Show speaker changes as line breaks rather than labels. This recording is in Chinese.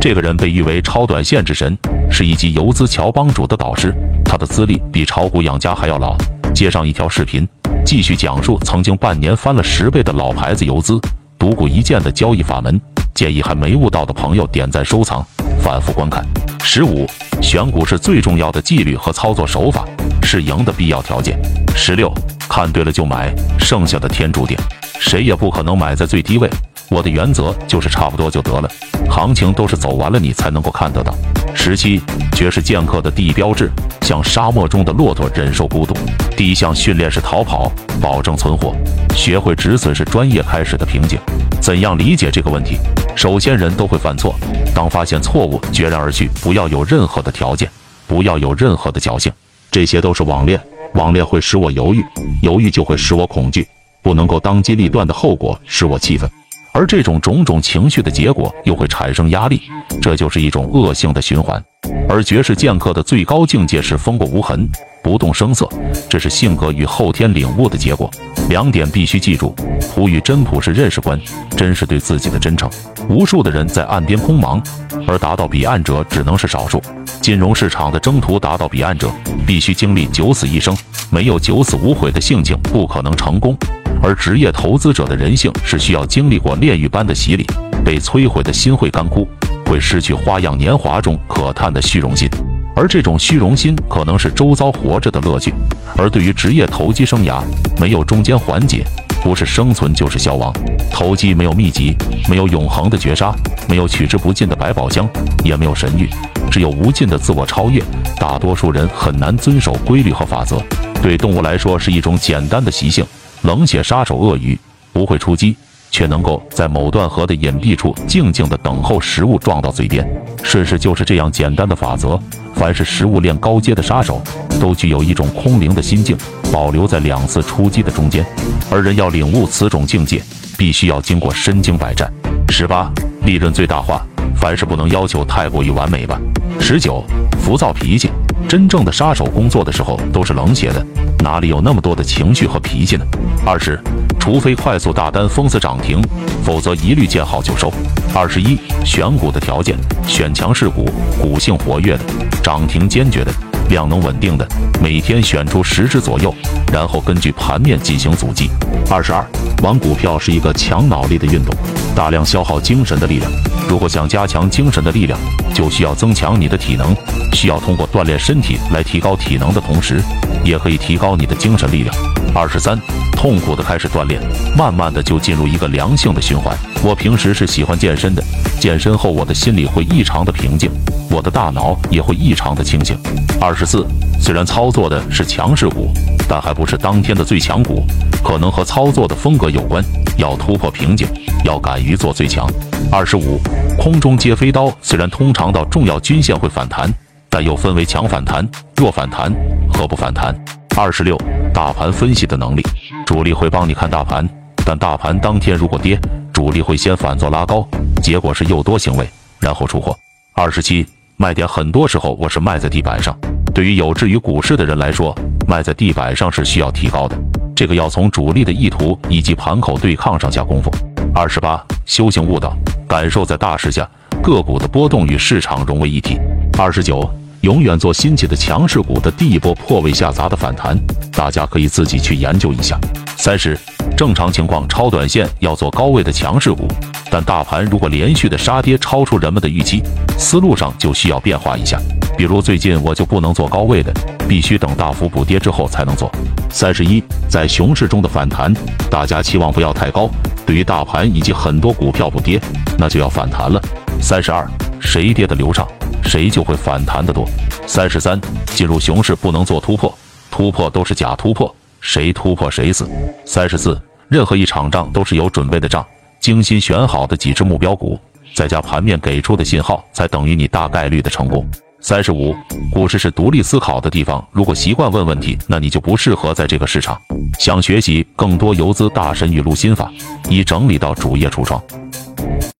这个人被誉为超短线之神，是一级游资乔帮主的导师，他的资历比炒股养家还要老。接上一条视频，继续讲述曾经半年翻了十倍的老牌子游资，独孤一剑的交易法门。建议还没悟到的朋友点赞收藏，反复观看。十五，选股是最重要的纪律和操作手法，是赢的必要条件。十六，看对了就买，剩下的天注定，谁也不可能买在最低位。我的原则就是差不多就得了，行情都是走完了你才能够看得到。十七，绝世剑客的第一标志，像沙漠中的骆驼，忍受孤独。第一项训练是逃跑，保证存活。学会止损是专业开始的瓶颈。怎样理解这个问题？首先，人都会犯错，当发现错误，决然而去，不要有任何的条件，不要有任何的侥幸，这些都是网恋。网恋会使我犹豫，犹豫就会使我恐惧，不能够当机立断的后果使我气愤。而这种种种情绪的结果又会产生压力，这就是一种恶性的循环。而绝世剑客的最高境界是风过无痕，不动声色，这是性格与后天领悟的结果。两点必须记住：普与真普是认识观，真是对自己的真诚。无数的人在岸边空忙，而达到彼岸者只能是少数。金融市场的征途达到彼岸者，必须经历九死一生，没有九死无悔的性情，不可能成功。而职业投资者的人性是需要经历过炼狱般的洗礼，被摧毁的心会干枯，会失去花样年华中可叹的虚荣心，而这种虚荣心可能是周遭活着的乐趣。而对于职业投机生涯，没有中间环节，不是生存就是消亡。投机没有秘籍，没有永恒的绝杀，没有取之不尽的百宝箱，也没有神谕，只有无尽的自我超越。大多数人很难遵守规律和法则，对动物来说是一种简单的习性。冷血杀手鳄鱼不会出击，却能够在某段河的隐蔽处静静地等候食物撞到嘴边。顺势就是这样简单的法则。凡是食物链高阶的杀手，都具有一种空灵的心境，保留在两次出击的中间。而人要领悟此种境界，必须要经过身经百战。十八，利润最大化，凡事不能要求太过于完美吧。十九，浮躁脾气。真正的杀手工作的时候都是冷血的，哪里有那么多的情绪和脾气呢？二十，除非快速大单封死涨停，否则一律见好就收。二十一，选股的条件，选强势股，股性活跃的，涨停坚决的，量能稳定的，每天选出十只左右，然后根据盘面进行阻击。二十二，玩股票是一个强脑力的运动，大量消耗精神的力量。如果想加强精神的力量，就需要增强你的体能。需要通过锻炼身体来提高体能的同时，也可以提高你的精神力量。二十三，痛苦的开始锻炼，慢慢的就进入一个良性的循环。我平时是喜欢健身的，健身后我的心里会异常的平静，我的大脑也会异常的清醒。二十四，虽然操作的是强势股，但还不是当天的最强股，可能和操作的风格有关。要突破瓶颈，要敢于做最强。二十五，空中接飞刀，虽然通常到重要均线会反弹。但又分为强反弹、弱反弹和不反弹。二十六，大盘分析的能力，主力会帮你看大盘，但大盘当天如果跌，主力会先反做拉高，结果是诱多行为，然后出货。二十七，卖点很多时候我是卖在地板上，对于有志于股市的人来说，卖在地板上是需要提高的，这个要从主力的意图以及盘口对抗上下功夫。二十八，修行悟道，感受在大势下个股的波动与市场融为一体。二十九，永远做新起的强势股的第一波破位下砸的反弹，大家可以自己去研究一下。三十，正常情况超短线要做高位的强势股，但大盘如果连续的杀跌超出人们的预期，思路上就需要变化一下。比如最近我就不能做高位的，必须等大幅补跌之后才能做。三十一，在熊市中的反弹，大家期望不要太高。对于大盘以及很多股票不跌，那就要反弹了。三十二，谁跌的流畅？谁就会反弹的多。三十三，进入熊市不能做突破，突破都是假突破，谁突破谁死。三十四，任何一场仗都是有准备的仗，精心选好的几只目标股，再加盘面给出的信号，才等于你大概率的成功。三十五，股市是独立思考的地方，如果习惯问问题，那你就不适合在这个市场。想学习更多游资大神语录心法，已整理到主页橱窗。